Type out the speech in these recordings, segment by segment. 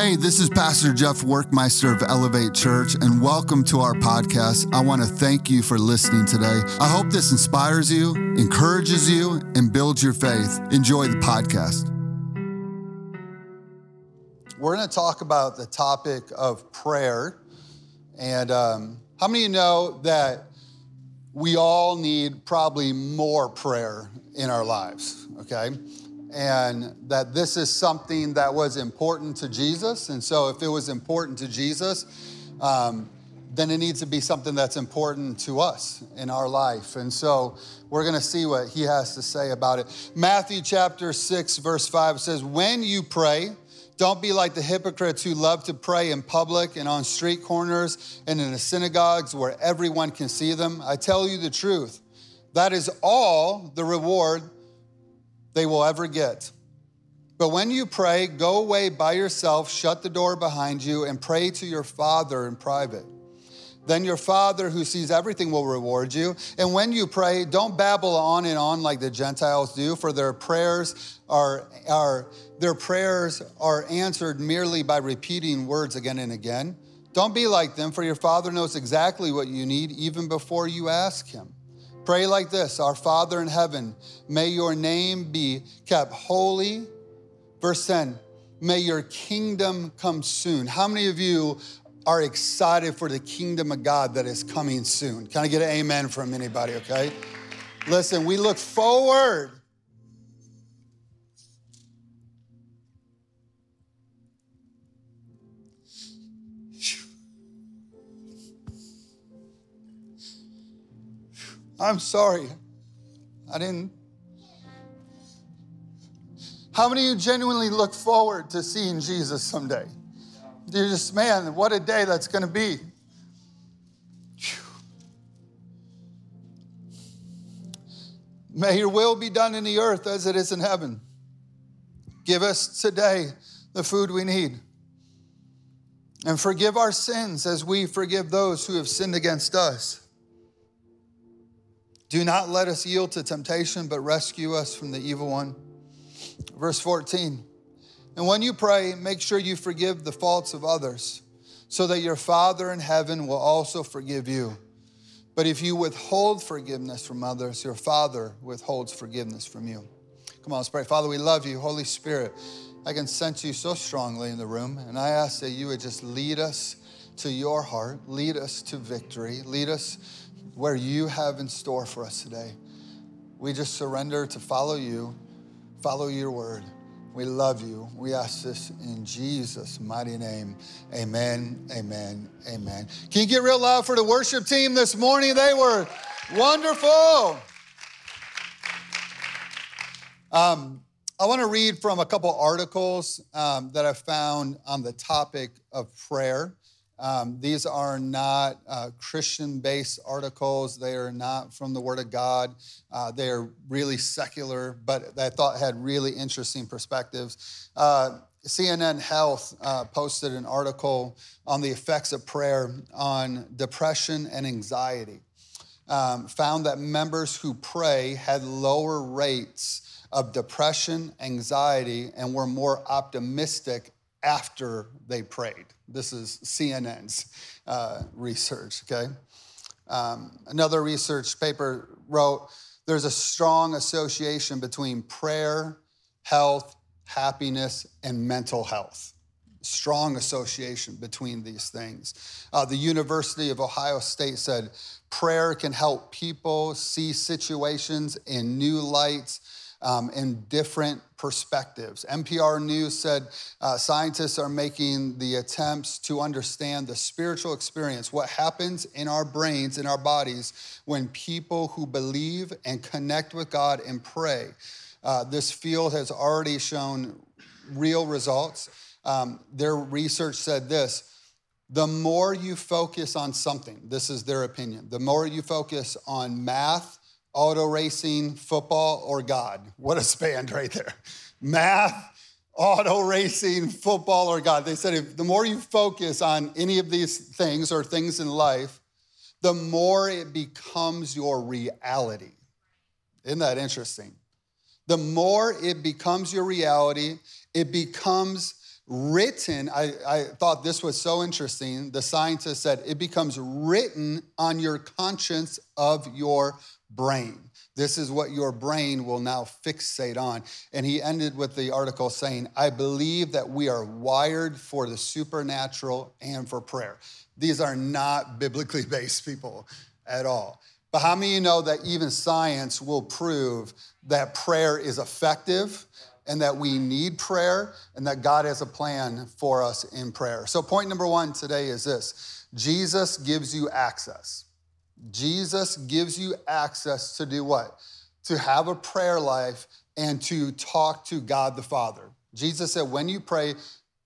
Hey, this is Pastor Jeff Werkmeister of Elevate Church, and welcome to our podcast. I want to thank you for listening today. I hope this inspires you, encourages you, and builds your faith. Enjoy the podcast. We're going to talk about the topic of prayer. And um, how many of you know that we all need probably more prayer in our lives, okay? And that this is something that was important to Jesus. And so, if it was important to Jesus, um, then it needs to be something that's important to us in our life. And so, we're going to see what he has to say about it. Matthew chapter 6, verse 5 says, When you pray, don't be like the hypocrites who love to pray in public and on street corners and in the synagogues where everyone can see them. I tell you the truth. That is all the reward they will ever get. But when you pray, go away by yourself, shut the door behind you, and pray to your Father in private. Then your Father who sees everything will reward you. And when you pray, don't babble on and on like the Gentiles do, for their prayers are, are their prayers are answered merely by repeating words again and again. Don't be like them, for your Father knows exactly what you need even before you ask him. Pray like this Our Father in heaven, may your name be kept holy. Verse 10, may your kingdom come soon. How many of you are excited for the kingdom of God that is coming soon? Can I get an amen from anybody, okay? Listen, we look forward I'm sorry. I didn't. How many of you genuinely look forward to seeing Jesus someday? You're just, man, what a day that's going to be. May your will be done in the earth as it is in heaven. Give us today the food we need. And forgive our sins as we forgive those who have sinned against us. Do not let us yield to temptation, but rescue us from the evil one. Verse 14. And when you pray, make sure you forgive the faults of others, so that your Father in heaven will also forgive you. But if you withhold forgiveness from others, your Father withholds forgiveness from you. Come on, let's pray. Father, we love you. Holy Spirit, I can sense you so strongly in the room, and I ask that you would just lead us to your heart, lead us to victory, lead us where you have in store for us today. We just surrender to follow you, follow your word. We love you. We ask this in Jesus' mighty name. Amen, amen, amen. Can you get real loud for the worship team this morning? They were wonderful. Um, I want to read from a couple articles um, that I found on the topic of prayer. Um, these are not uh, Christian based articles. They are not from the Word of God. Uh, they are really secular, but I thought had really interesting perspectives. Uh, CNN Health uh, posted an article on the effects of prayer on depression and anxiety. Um, found that members who pray had lower rates of depression, anxiety, and were more optimistic after they prayed. This is CNN's uh, research, okay? Um, another research paper wrote there's a strong association between prayer, health, happiness, and mental health. Strong association between these things. Uh, the University of Ohio State said prayer can help people see situations in new lights um, in different perspectives. NPR News said uh, scientists are making the attempts to understand the spiritual experience, what happens in our brains, in our bodies, when people who believe and connect with God and pray. Uh, this field has already shown real results. Um, their research said this the more you focus on something, this is their opinion, the more you focus on math, auto racing, football, or God. What a span right there. Math, auto racing, football, or God. They said if the more you focus on any of these things or things in life, the more it becomes your reality. Isn't that interesting? The more it becomes your reality, it becomes written. I, I thought this was so interesting. The scientist said it becomes written on your conscience of your brain. This is what your brain will now fixate on. And he ended with the article saying, I believe that we are wired for the supernatural and for prayer. These are not biblically based people at all. But how many of you know that even science will prove that prayer is effective and that we need prayer and that God has a plan for us in prayer? So, point number one today is this Jesus gives you access. Jesus gives you access to do what? To have a prayer life and to talk to God the Father. Jesus said, when you pray,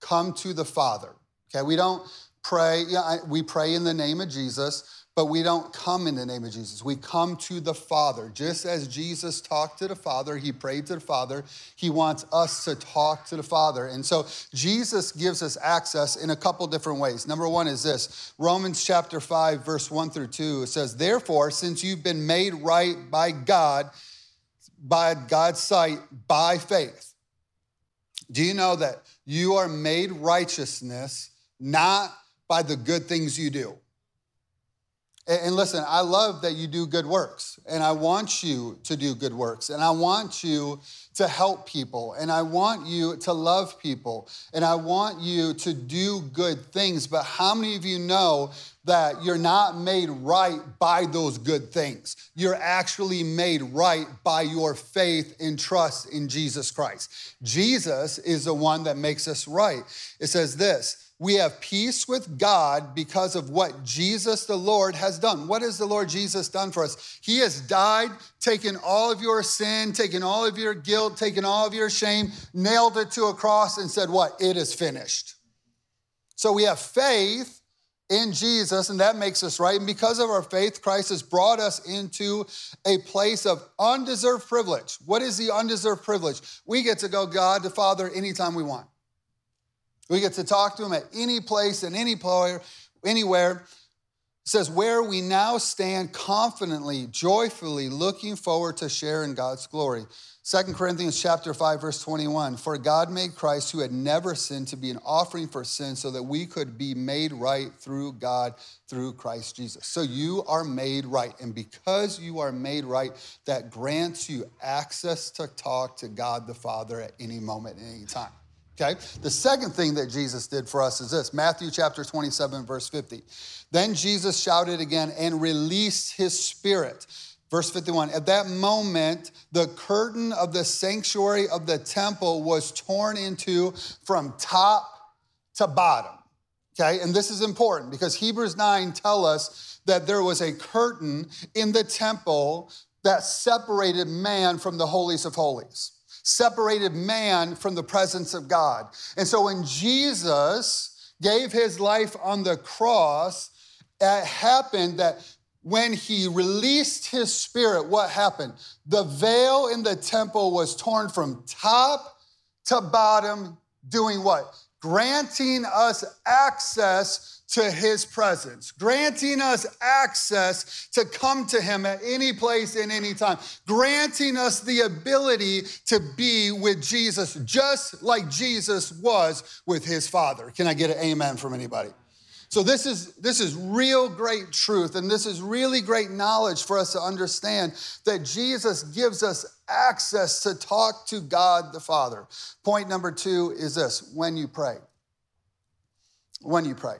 come to the Father. Okay, we don't pray, yeah, we pray in the name of Jesus, but we don't come in the name of Jesus. We come to the Father. Just as Jesus talked to the Father, he prayed to the Father, he wants us to talk to the Father. And so Jesus gives us access in a couple different ways. Number one is this Romans chapter 5, verse 1 through 2. It says, Therefore, since you've been made right by God, by God's sight, by faith, do you know that you are made righteousness not by the good things you do? And listen, I love that you do good works, and I want you to do good works, and I want you to help people, and I want you to love people, and I want you to do good things. But how many of you know that you're not made right by those good things? You're actually made right by your faith and trust in Jesus Christ. Jesus is the one that makes us right. It says this we have peace with God because of what Jesus the Lord has done. What has the Lord Jesus done for us? He has died, taken all of your sin, taken all of your guilt, taken all of your shame, nailed it to a cross, and said, What? It is finished. So we have faith in Jesus, and that makes us right. And because of our faith, Christ has brought us into a place of undeserved privilege. What is the undeserved privilege? We get to go God the Father anytime we want. We get to talk to him at any place and any player, anywhere. It says, where we now stand confidently, joyfully, looking forward to sharing God's glory. 2 Corinthians chapter 5, verse 21. For God made Christ, who had never sinned, to be an offering for sin, so that we could be made right through God through Christ Jesus. So you are made right. And because you are made right, that grants you access to talk to God the Father at any moment, at any time. Okay? The second thing that Jesus did for us is this Matthew chapter 27, verse 50. Then Jesus shouted again and released his spirit. Verse 51 At that moment, the curtain of the sanctuary of the temple was torn into from top to bottom. Okay, and this is important because Hebrews 9 tell us that there was a curtain in the temple that separated man from the holies of holies separated man from the presence of God. And so when Jesus gave his life on the cross, it happened that when he released his spirit, what happened? The veil in the temple was torn from top to bottom, doing what? Granting us access to his presence, granting us access to come to him at any place in any time, granting us the ability to be with Jesus just like Jesus was with his Father. Can I get an amen from anybody? So this is this is real great truth and this is really great knowledge for us to understand that Jesus gives us access to talk to God the Father. Point number 2 is this, when you pray. When you pray.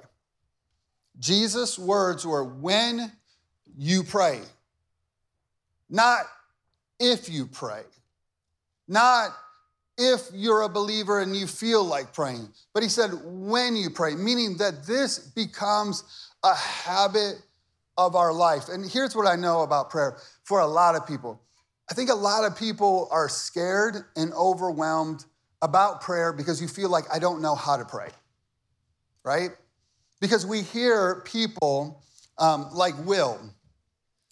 Jesus' words were when you pray, not if you pray, not if you're a believer and you feel like praying, but he said when you pray, meaning that this becomes a habit of our life. And here's what I know about prayer for a lot of people. I think a lot of people are scared and overwhelmed about prayer because you feel like I don't know how to pray, right? Because we hear people um, like Will,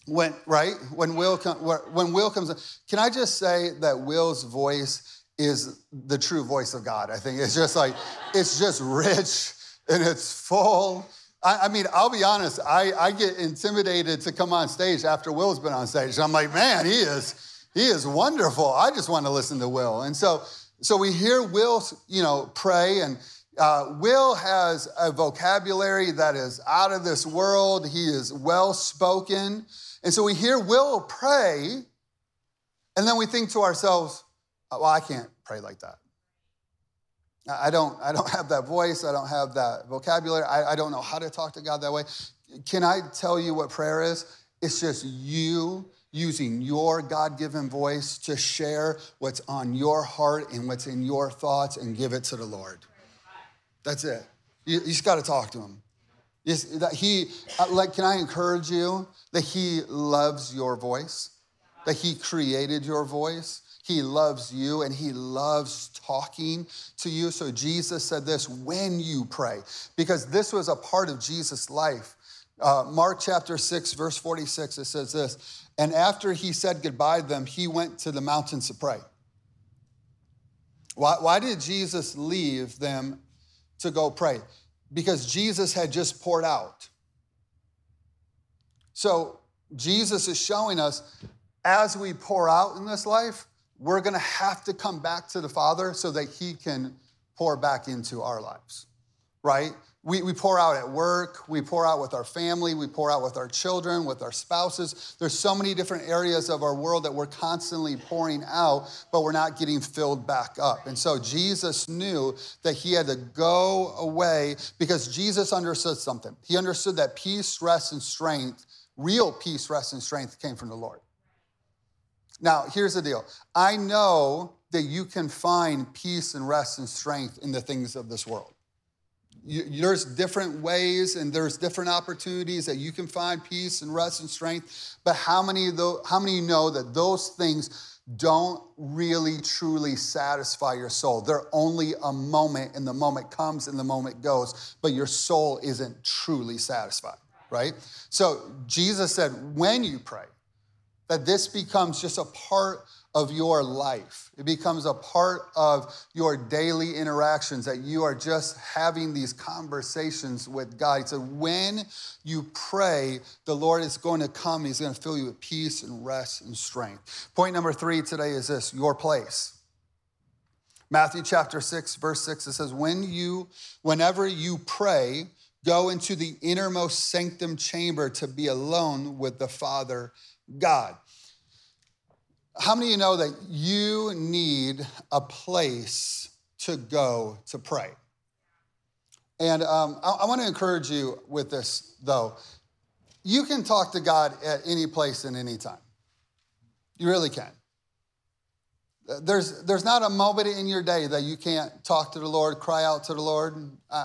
when, right? When Will, when Will comes, can I just say that Will's voice is the true voice of God? I think it's just like, it's just rich and it's full. I, I mean, I'll be honest, I, I get intimidated to come on stage after Will's been on stage. I'm like, man, he is, he is wonderful. I just want to listen to Will. And so, so we hear Will, you know, pray and Uh, Will has a vocabulary that is out of this world. He is well spoken. And so we hear Will pray, and then we think to ourselves, well, I can't pray like that. I don't, I don't have that voice. I don't have that vocabulary. I, I don't know how to talk to God that way. Can I tell you what prayer is? It's just you using your God given voice to share what's on your heart and what's in your thoughts and give it to the Lord. That's it. You, you just got to talk to Him. that he, uh, like, can I encourage you that He loves your voice, that He created your voice, He loves you, and He loves talking to you. So Jesus said this when you pray, because this was a part of Jesus' life. Uh, Mark chapter 6, verse 46, it says this And after he said goodbye to them, he went to the mountains to pray. Why, why did Jesus leave them to go pray? Because Jesus had just poured out. So Jesus is showing us as we pour out in this life, we're going to have to come back to the Father so that He can pour back into our lives, right? We, we pour out at work, we pour out with our family, we pour out with our children, with our spouses. There's so many different areas of our world that we're constantly pouring out, but we're not getting filled back up. And so Jesus knew that he had to go away because Jesus understood something. He understood that peace, rest, and strength, real peace, rest, and strength came from the Lord. Now, here's the deal I know that you can find peace and rest and strength in the things of this world you, there's different ways and there's different opportunities that you can find peace and rest and strength. But how many of those, how many know that those things don't really truly satisfy your soul? They're only a moment, and the moment comes and the moment goes, but your soul isn't truly satisfied, right? So Jesus said, when you pray, that this becomes just a part of your life. It becomes a part of your daily interactions that you are just having these conversations with God. So when you pray, the Lord is going to come. He's going to fill you with peace and rest and strength. Point number three today is this your place. Matthew chapter 6, verse 6, it says, When you, whenever you pray, go into the innermost sanctum chamber to be alone with the Father God. How many of you know that you need a place to go to pray? And um, I, I want to encourage you with this, though. You can talk to God at any place and any time. You really can. There's, there's not a moment in your day that you can't talk to the Lord, cry out to the Lord. I,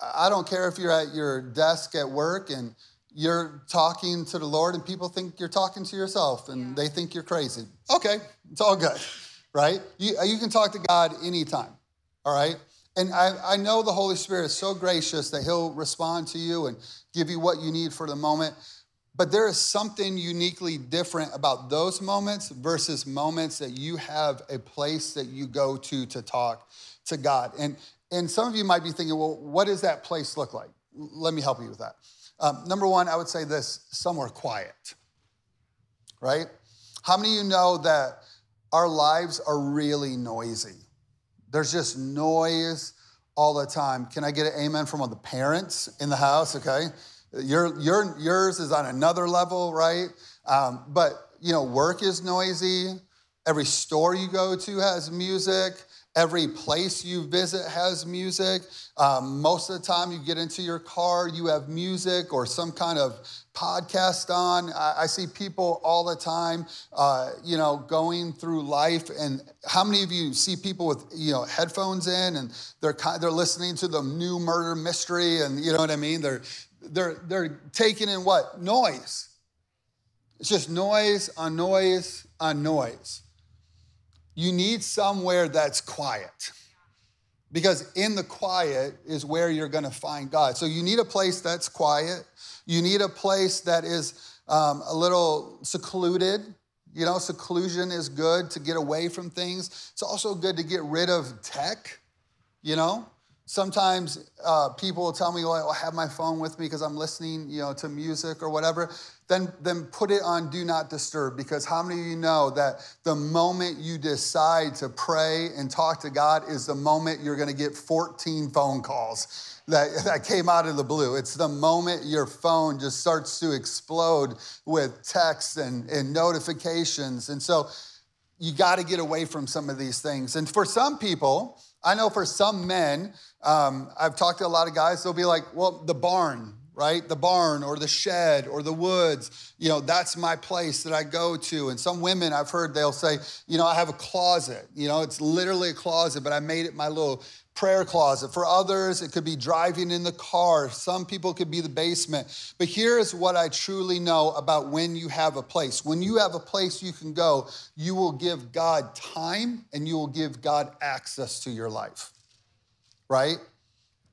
I, I don't care if you're at your desk at work and you're talking to the Lord and people think you're talking to yourself and they think you're crazy. Okay, it's all good, right? You, uh, you can talk to God anytime, all right? And I, I know the Holy Spirit is so gracious that He'll respond to you and give you what you need for the moment. But there is something uniquely different about those moments versus moments that you have a place that you go to to talk to God. And, and some of you might be thinking, well, what does that place look like? Let me help you with that. Um, number one, I would say this somewhere quiet, right? How many of you know that our lives are really noisy? There's just noise all the time. Can I get an amen from all the parents in the house? Okay. Your, your, yours is on another level, right? Um, but, you know, work is noisy. Every store you go to has music. Every place you visit has music. Um, most of the time, you get into your car, you have music or some kind of podcast on. I, I see people all the time, uh, you know, going through life. And how many of you see people with, you know, headphones in and they're they're listening to the new murder mystery, and you know what I mean? They're they're they're taking in what noise. It's just noise on noise on noise you need somewhere that's quiet. Because in the quiet is where you're going to find God. So you need a place that's quiet. You need a place that is um, a little secluded. You know, seclusion is good to get away from things. It's also good to get rid of tech, you know. sometimes uh, people will tell me, well, I have my phone with me because I'm listening, you know, to music or whatever. Then, then put it on do not disturb because how many of you know that the moment you decide to pray and talk to God is the moment you're going to get 14 phone calls that, that came out of the blue. It's the moment your phone just starts to explode with texts and, and notifications. And so you got to get away from some of these things. And for some people, I know for some men, um, I've talked to a lot of guys, they'll be like, well, the barn, right? The barn or the shed or the woods, you know, that's my place that I go to. And some women I've heard they'll say, you know, I have a closet, you know, it's literally a closet, but I made it my little prayer closet. For others, it could be driving in the car. Some people could be the basement. But here's what I truly know about when you have a place. When you have a place you can go, you will give God time and you will give God access to your life right?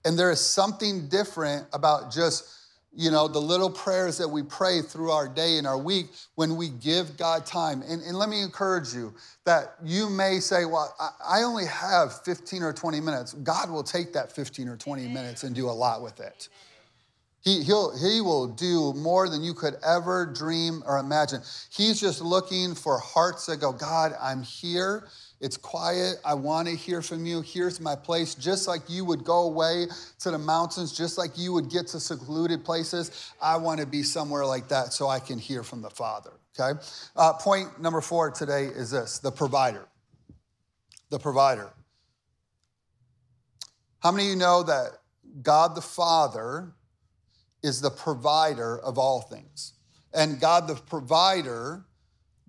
And there is something different about just, you know, the little prayers that we pray through our day and our week when we give God time. And, and let me encourage you that you may say, well, I, only have 15 or 20 minutes. God will take that 15 or 20 minutes and do a lot with it. He, he'll, he will do more than you could ever dream or imagine. He's just looking for hearts that go, God, I'm here. It's quiet. I want to hear from you. Here's my place. Just like you would go away to the mountains, just like you would get to secluded places, I want to be somewhere like that so I can hear from the Father. Okay? Uh, point number four today is this the provider. The provider. How many of you know that God the Father is the provider of all things? And God the provider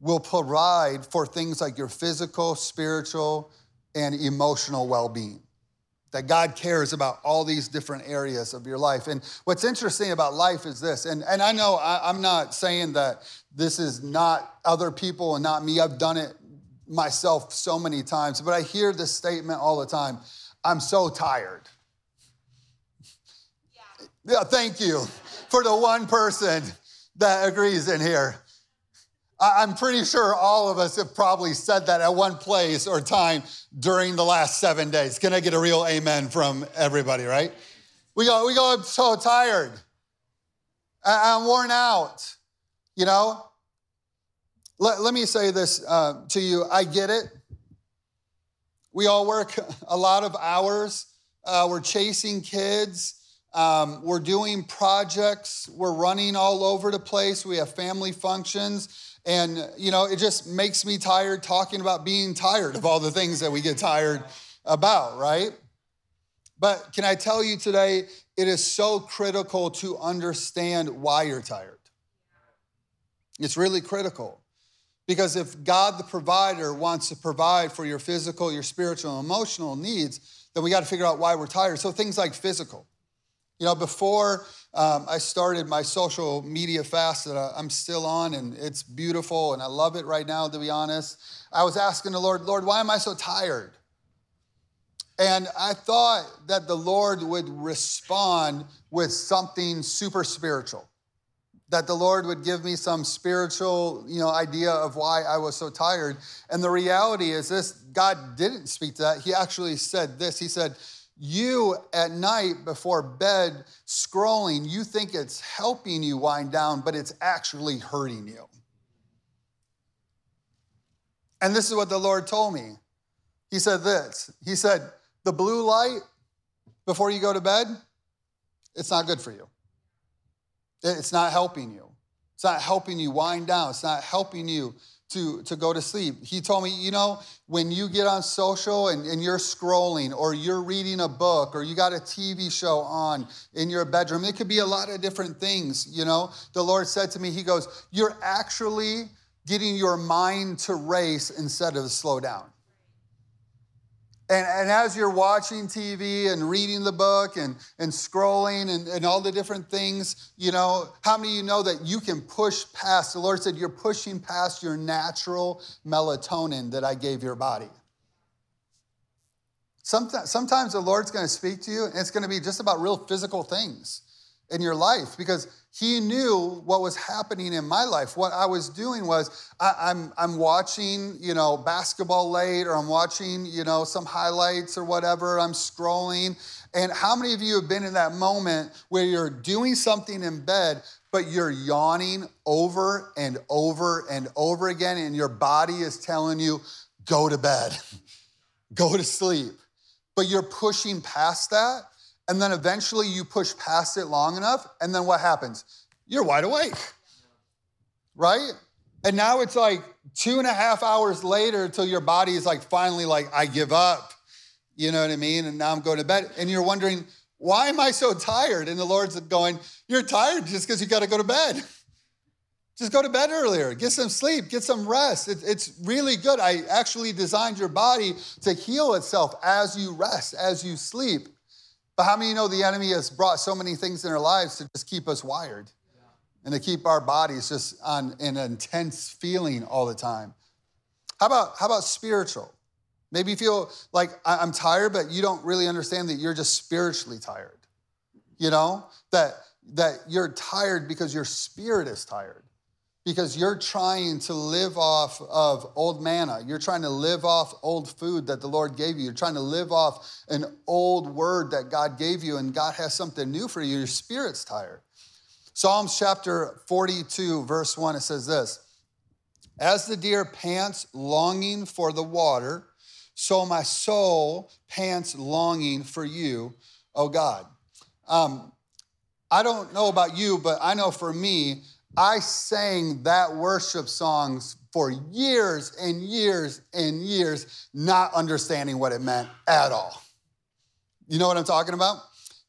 will provide for things like your physical, spiritual, and emotional well being. That God cares about all these different areas of your life. And what's interesting about life is this, and, and I know I, I'm not saying that this is not other people and not me, I've done it myself so many times, but I hear this statement all the time I'm so tired. Yeah, yeah thank you for the one person that agrees in here. I'm pretty sure all of us have probably said that at one place or time during the last seven days. Can I get a real amen from everybody, right? We go, we go, I'm so tired. I'm worn out, you know? Let, let me say this uh, to you I get it. We all work a lot of hours, uh, we're chasing kids. Um, we're doing projects. We're running all over the place. We have family functions. And, you know, it just makes me tired talking about being tired of all the things that we get tired about, right? But can I tell you today, it is so critical to understand why you're tired. It's really critical. Because if God the provider wants to provide for your physical, your spiritual, and emotional needs, then we got to figure out why we're tired. So things like physical. You know, before um, I started my social media fast that I'm still on, and it's beautiful, and I love it right now, to be honest. I was asking the Lord, Lord, why am I so tired? And I thought that the Lord would respond with something super spiritual. That the Lord would give me some spiritual, you know, idea of why I was so tired. And the reality is this God didn't speak to that. He actually said this. He said, you at night before bed scrolling, you think it's helping you wind down, but it's actually hurting you. And this is what the Lord told me. He said this He said, The blue light before you go to bed, it's not good for you. It's not helping you. It's not helping you wind down. It's not helping you to, to go to sleep. He told me, you know, when you get on social and, and you're scrolling or you're reading a book or you got a TV show on in your bedroom, it could be a lot of different things, you know. The Lord said to me, He goes, You're actually getting your mind to race instead of slow down. And, and as you're watching TV and reading the book and, and scrolling and, and all the different things, you know, how many of you know that you can push past? The Lord said, You're pushing past your natural melatonin that I gave your body. Sometimes, sometimes the Lord's going to speak to you, and it's going to be just about real physical things in your life because he knew what was happening in my life. What I was doing was I, am I'm, I'm watching, you know, basketball late or I'm watching, you know, some highlights or whatever. I'm scrolling And how many of you have been in that moment where you're doing something in bed, but you're yawning over and over and over again, and your body is telling you, go to bed, go to sleep. But you're pushing past that, and then eventually you push past it long enough, and then what happens? You're wide awake, right? And now it's like two and a half hours later until your body is like finally like, I give up. You know what I mean? And now I'm going to bed. And you're wondering, why am I so tired? And the Lord's going, You're tired just because you got to go to bed. Just go to bed earlier, get some sleep, get some rest. It, it's really good. I actually designed your body to heal itself as you rest, as you sleep. But how many you know the enemy has brought so many things in our lives to just keep us wired and to keep our bodies just on an intense feeling all the time? How about, how about spiritual? Maybe you feel like I'm tired, but you don't really understand that you're just spiritually tired. You know, that, that you're tired because your spirit is tired, because you're trying to live off of old manna. You're trying to live off old food that the Lord gave you. You're trying to live off an old word that God gave you, and God has something new for you. Your spirit's tired. Psalms chapter 42, verse 1, it says this As the deer pants longing for the water, so my soul pants longing for you, oh God. Um, I don't know about you, but I know for me, I sang that worship songs for years and years and years, not understanding what it meant at all. You know what I'm talking about?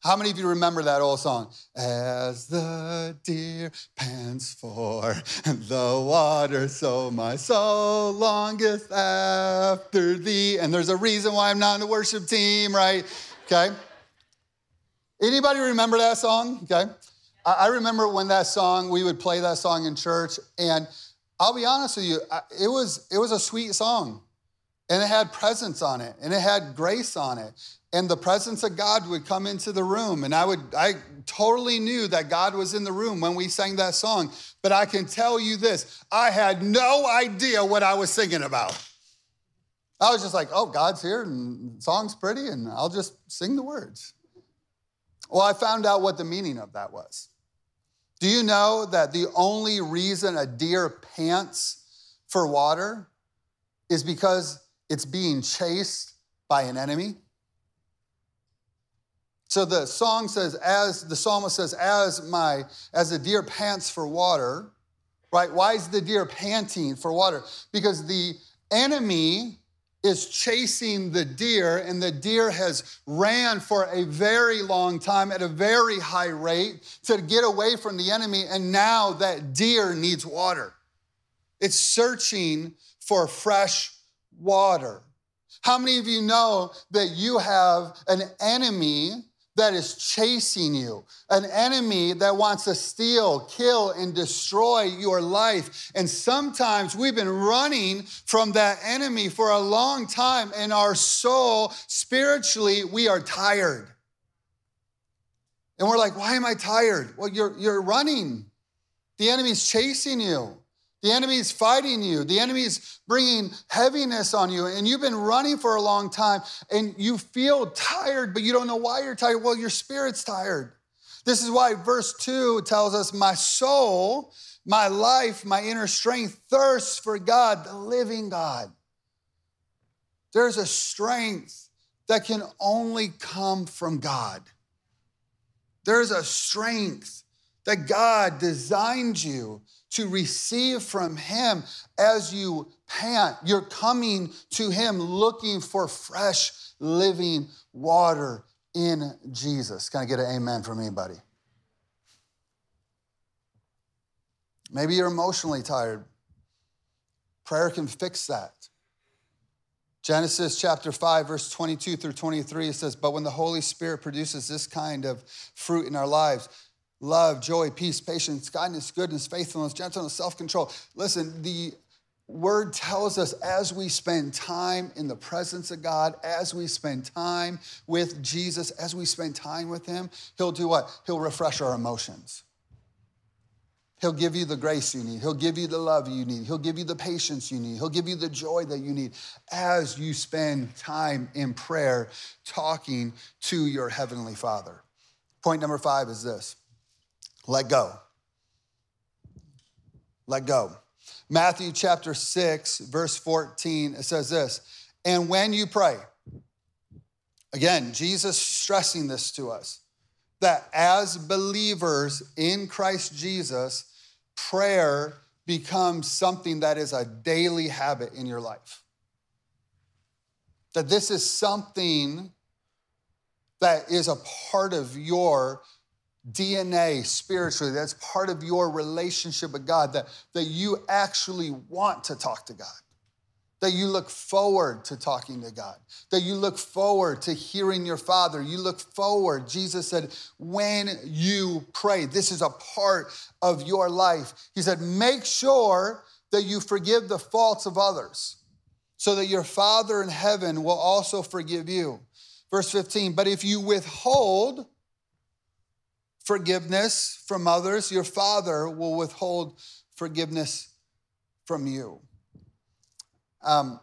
How many of you remember that old song? As the deer pants for the water, so my soul longeth after thee. And there's a reason why I'm not in the worship team, right? Okay. Anybody remember that song? Okay. I remember when that song, we would play that song in church, and I'll be honest with you, it was it was a sweet song. And it had presence on it, and it had grace on it and the presence of God would come into the room. And I would, I totally knew that God was in the room when we sang that song. But I can tell you this I had no idea what I was singing about. I was just like, oh, God's here and the song's pretty, and I'll just sing the words. Well, I found out what the meaning of that was. Do you know that the only reason a deer pants for water is because it's being chased by an enemy? So the song says, as the psalmist says, as my, as a deer pants for water, right? Why is the deer panting for water? Because the enemy is chasing the deer, and the deer has ran for a very long time at a very high rate to get away from the enemy, and now that deer needs water. It's searching for fresh water. How many of you know that you have an enemy that is chasing you, an enemy that wants to steal, kill, and destroy your life. And sometimes we've been running from that enemy for a long time, and our soul, spiritually, we are tired. And we're like, why am I tired? Well, you're, you're running. The enemy's chasing you. The enemy is fighting you. The enemy is bringing heaviness on you. And you've been running for a long time and you feel tired, but you don't know why you're tired. Well, your spirit's tired. This is why verse 2 tells us, My soul, my life, my inner strength thirsts for God, the living God. There's a strength that can only come from God. There's a strength that God designed you to receive from Him as you pant. You're coming to Him looking for fresh, living water in Jesus. Can I get an amen from anybody? Maybe you're emotionally tired. Prayer can fix that. Genesis chapter 5, verse 22 through 23, it says, But when the Holy Spirit produces this kind of fruit in our lives, love, joy, peace, patience, kindness, goodness, faithfulness, gentleness, self control. Listen, the word tells us as we spend time in the presence of God, as we spend time with Jesus, as we spend time with Him, He'll do what? He'll refresh our emotions. He'll give you the grace you need. He'll give you the love you need. He'll give you the patience you need. He'll give you the joy that you need as you spend time in prayer talking to your Heavenly Father. Point number five is this let go. Let go. Matthew chapter 6, verse 14, it says this And when you pray, again, Jesus stressing this to us that as believers in Christ Jesus, prayer becomes something that is a daily habit in your life. That this is something that is a part of your DNA spiritually, that's part of your relationship with God, that, that you actually want to talk to God that you look forward to talking to God, that you look forward to hearing your Father. You look forward. Jesus said, when you pray, this is a part of your life. He said, make sure that you forgive the faults of others so that your Father in heaven will also forgive you. Verse 15, but if you withhold forgiveness from others, your Father will withhold forgiveness from you. Um,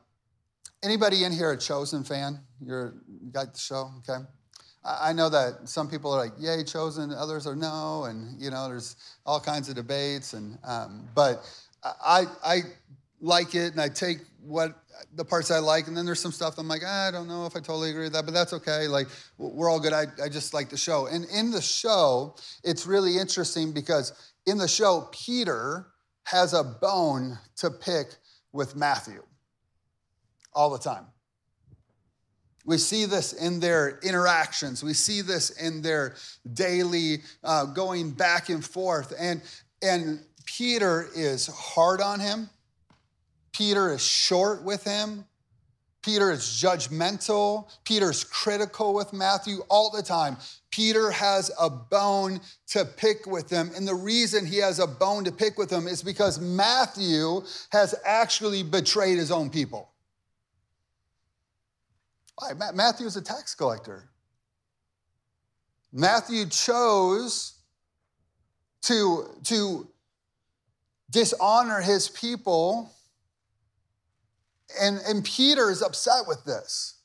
anybody in here a Chosen fan? You're, you got the show, okay? I, know that some people are like, yay, Chosen, others are no, and you know, there's all kinds of debates, and um, but I, I like it, and I take what the parts I like, and then there's some stuff I'm like, I don't know if I totally agree with that, but that's okay. Like, we're all good. I, I just like the show. And in the show, it's really interesting because in the show, Peter has a bone to pick with Matthew all the time. We see this in their interactions. We see this in their daily uh, going back and forth. And, and Peter is hard on him. Peter is short with him. Peter is judgmental. Peter's critical with Matthew all the time. Peter has a bone to pick with them. And the reason he has a bone to pick with them is because Matthew has actually betrayed his own people. Matthew is a tax collector. Matthew chose to, to dishonor his people, and, and Peter is upset with this.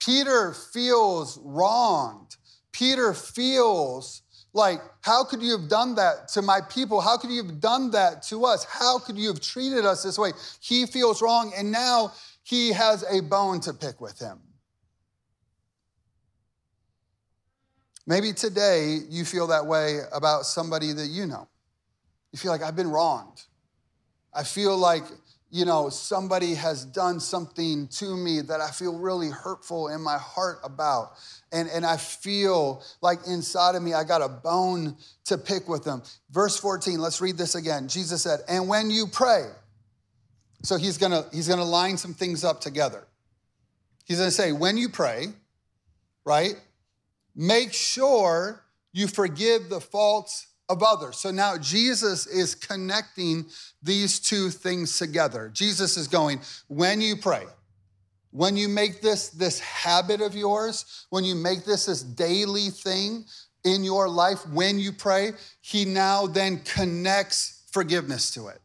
Peter feels wronged. Peter feels like, how could you have done that to my people? How could you have done that to us? How could you have treated us this way? He feels wrong, and now he has a bone to pick with him. Maybe today you feel that way about somebody that you know. You feel like I've been wronged. I feel like, you know, somebody has done something to me that I feel really hurtful in my heart about. And, and I feel like inside of me, I got a bone to pick with them. Verse 14, let's read this again. Jesus said, And when you pray, so he's gonna, he's gonna line some things up together. He's gonna say, When you pray, right? Make sure you forgive the faults of others. So now Jesus is connecting these two things together. Jesus is going, when you pray, when you make this this habit of yours, when you make this this daily thing in your life, when you pray, he now then connects forgiveness to it.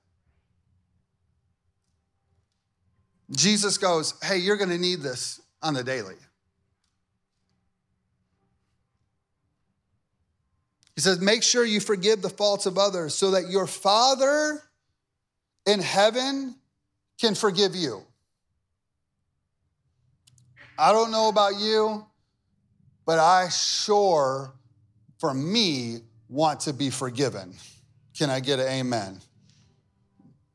Jesus goes, Hey, you're gonna need this on the daily. He says, Make sure you forgive the faults of others so that your Father in heaven can forgive you. I don't know about you, but I sure, for me, want to be forgiven. Can I get an amen?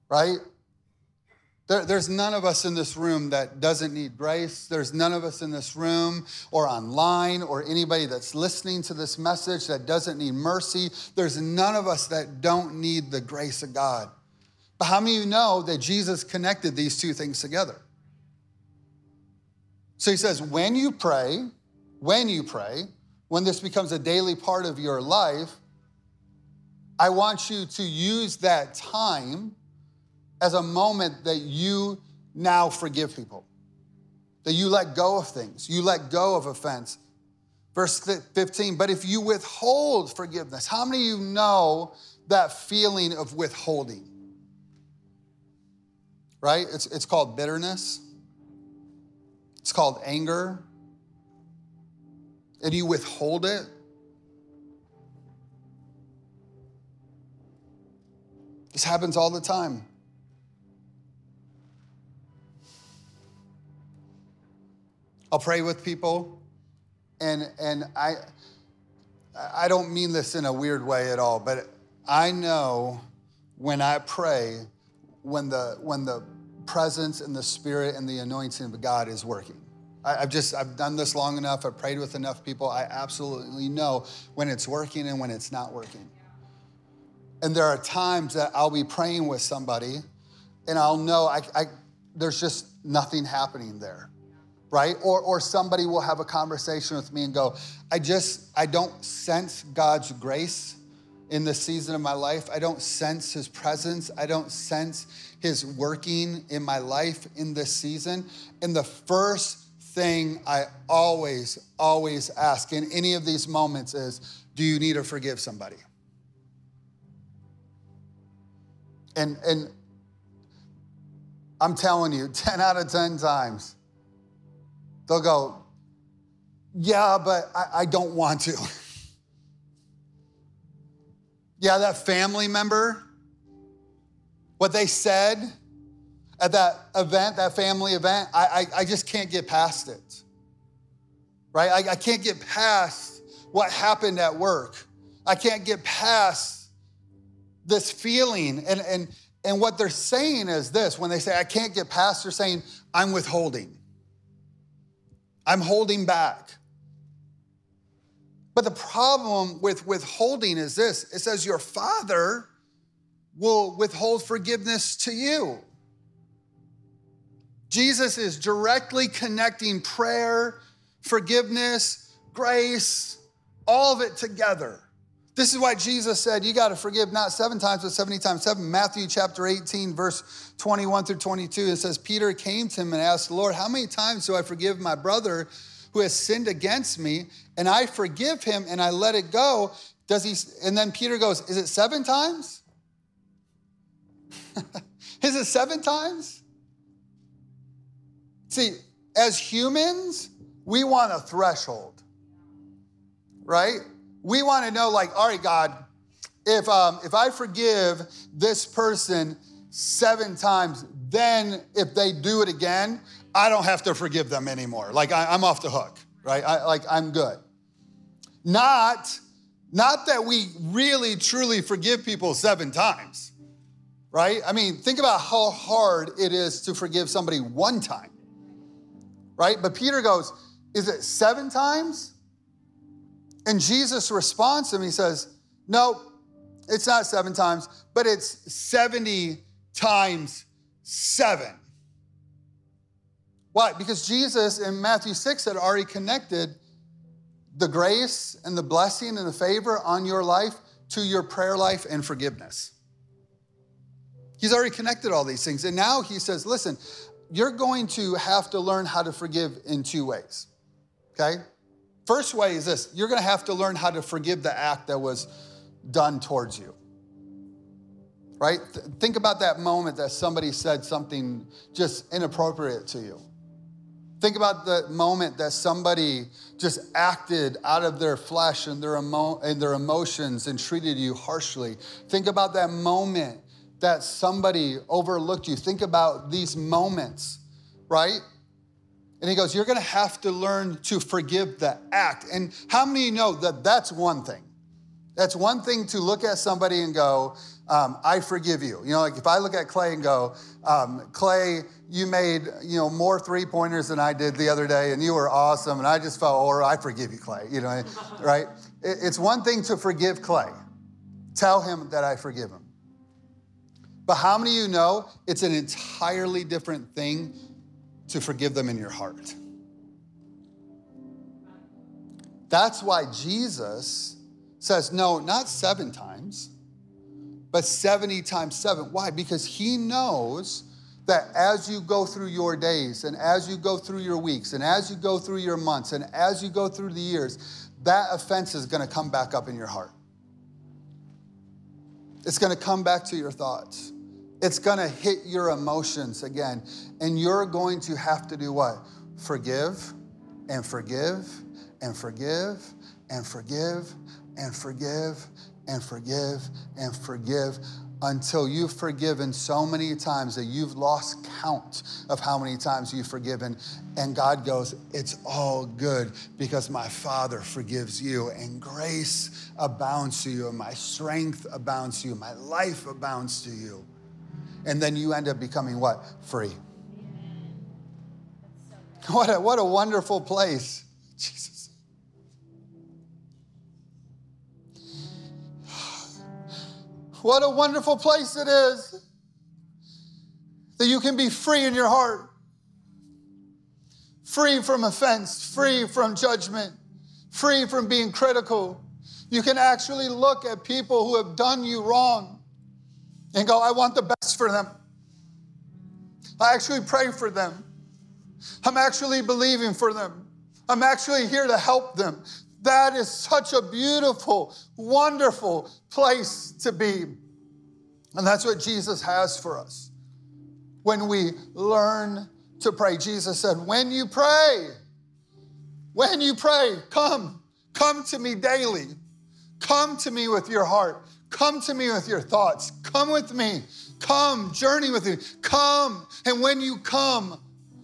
Right? There, there's none of us in this room that doesn't need grace. There's none of us in this room or online or anybody that's listening to this message that doesn't need mercy. There's none of us that don't need the grace of God. But how many of you know that Jesus connected these two things together? So he says, when you pray, when you pray, when this becomes a daily part of your life, I want you to use that time as a moment that you now forgive people, that you let go of things, you let go of offense. Verse 15, but if you withhold forgiveness, how many of you know that feeling of withholding? Right? It's, it's called bitterness, it's called anger. And you withhold it. This happens all the time. I'll pray with people, and and I I don't mean this in a weird way at all, but I know when I pray, when the when the presence and the spirit and the anointing of God is working. I, have just I've done this long enough. I've prayed with enough people. I absolutely know when it's working and when it's not working. And there are times that I'll be praying with somebody, and I'll know I, I there's just nothing happening there right? Or, or somebody will have a conversation with me and go, I just, I don't sense God's grace in this season of my life. I don't sense his presence. I don't sense his working in my life in this season. And the first thing I always, always ask in any of these moments is, do you need to forgive somebody? And, and I'm telling you, 10 out of 10 times, They'll go, Yeah, but I, I don't want to. yeah, that family member, what they said at that event, that family event, I, I, I just can't get past it. Right? I, I can't get past what happened at work. I can't get past this feeling. And, and, and what they're saying is this when they say, I can't get past, they're saying, I'm withholding. I'm holding back. But the problem with withholding is this it says, Your father will withhold forgiveness to you. Jesus is directly connecting prayer, forgiveness, grace, all of it together. This is why Jesus said, You got to forgive not seven times, but 70 times seven. Matthew chapter 18, verse 21 through 22, it says, Peter came to him and asked, Lord, how many times do I forgive my brother who has sinned against me? And I forgive him and I let it go. Does he? And then Peter goes, Is it seven times? is it seven times? See, as humans, we want a threshold, right? We want to know, like, all right, God, if um, if I forgive this person seven times, then if they do it again, I don't have to forgive them anymore. Like I, am off the hook, right? I, like I'm good. Not, not that we really truly forgive people seven times, right? I mean, think about how hard it is to forgive somebody one time, right? But Peter goes, is it seven times? And Jesus responds to him, he says, No, it's not seven times, but it's 70 times seven. Why? Because Jesus in Matthew 6 had already connected the grace and the blessing and the favor on your life to your prayer life and forgiveness. He's already connected all these things. And now he says, listen, you're going to have to learn how to forgive in two ways. Okay? First way is this you're gonna have to learn how to forgive the act that was done towards you. Right? Think about that moment that somebody said something just inappropriate to you. Think about the moment that somebody just acted out of their flesh and their, emo- and their emotions and treated you harshly. Think about that moment that somebody overlooked you. Think about these moments, right? And he goes, You're going to have to learn to forgive the act. And how many know that that's one thing? That's one thing to look at somebody and go, um, I forgive you. You know, like if I look at Clay and go, um, Clay, you made, you know, more three pointers than I did the other day and you were awesome. And I just felt, oh, I forgive you, Clay. You know, right? It's one thing to forgive Clay. Tell him that I forgive him. But how many of you know it's an entirely different thing to forgive them in your heart. That's why Jesus says, no, not seven times, but 70 times seven. Why? Because he knows that as you go through your days and as you go through your weeks and as you go through your months and as you go through the years, that offense is going to come back up in your heart. It's going to come back to your thoughts. It's to hit your emotions again. And you're going to have to do what? Forgive and forgive and forgive and forgive and forgive and forgive and forgive until you've forgiven so many times that you've lost count of how many times you've forgiven. And God goes, It's all good because my Father forgives you, and grace abounds to you, and my strength abounds to you, my life abounds to you. And then you end up becoming what? Free. What a, what a wonderful place. Jesus. What a wonderful place it is that you can be free in your heart, free from offense, free from judgment, free from being critical. You can actually look at people who have done you wrong and go, I want the best for them. I actually pray for them. I'm actually believing for them. I'm actually here to help them. That is such a beautiful, wonderful place to be. And that's what Jesus has for us. When we learn to pray, Jesus said, When you pray, when you pray, come, come to me daily. Come to me with your heart. Come to me with your thoughts. Come with me. Come, journey with me. Come. And when you come,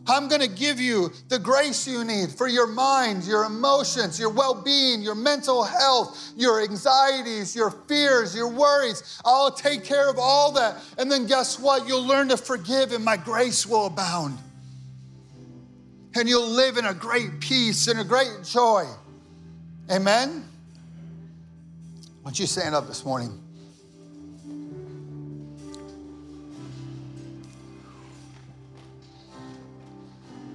I'm going to give you the grace you need for your mind, your emotions, your well being, your mental health, your anxieties, your fears, your worries. I'll take care of all that. And then guess what? You'll learn to forgive, and my grace will abound. And you'll live in a great peace and a great joy. Amen? Don't you stand up this morning?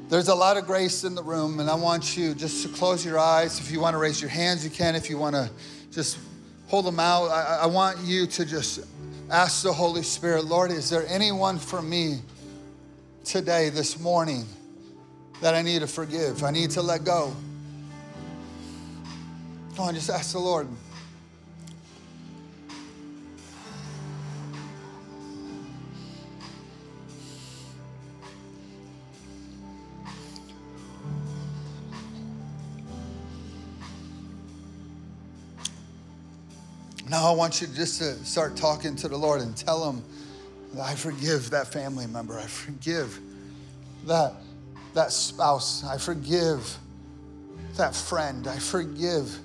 There's a lot of grace in the room, and I want you just to close your eyes. If you want to raise your hands, you can. If you want to just hold them out, I, I want you to just ask the Holy Spirit, Lord, is there anyone for me today, this morning, that I need to forgive? I need to let go. Come on, just ask the Lord. Now I want you just to start talking to the Lord and tell him I forgive that family member. I forgive that, that spouse. I forgive that friend. I forgive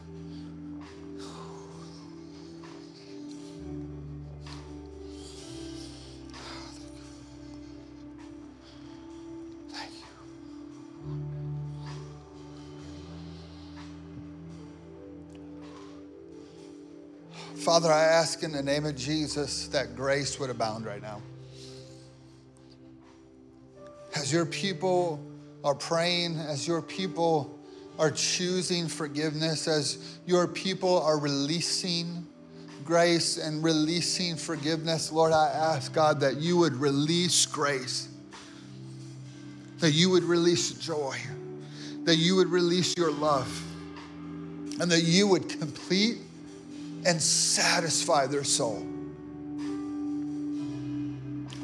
Father, I ask in the name of Jesus that grace would abound right now. As your people are praying, as your people are choosing forgiveness, as your people are releasing grace and releasing forgiveness, Lord, I ask God that you would release grace, that you would release joy, that you would release your love, and that you would complete and satisfy their soul.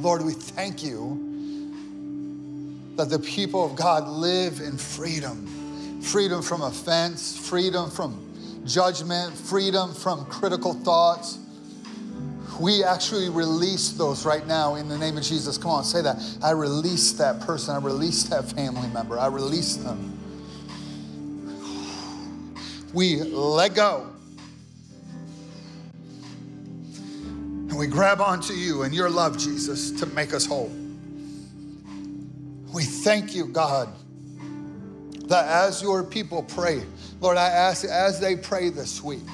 Lord, we thank you that the people of God live in freedom freedom from offense, freedom from judgment, freedom from critical thoughts. We actually release those right now in the name of Jesus. Come on, say that. I release that person. I release that family member. I release them. We let go And we grab onto you and your love, Jesus, to make us whole. We thank you, God, that as your people pray, Lord, I ask as they pray this week,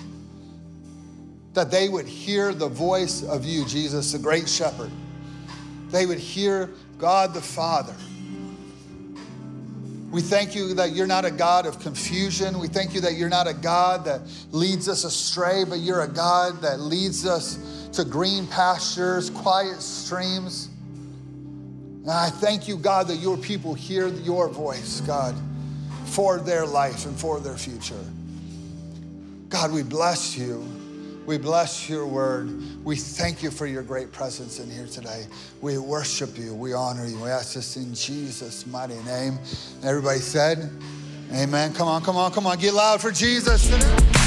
that they would hear the voice of you, Jesus, the great shepherd. They would hear God the Father. We thank you that you're not a God of confusion. We thank you that you're not a God that leads us astray, but you're a God that leads us to green pastures, quiet streams. And I thank you, God, that your people hear your voice, God, for their life and for their future. God, we bless you. We bless your word. We thank you for your great presence in here today. We worship you. We honor you. We ask this in Jesus' mighty name. Everybody said, Amen. Come on, come on, come on. Get loud for Jesus.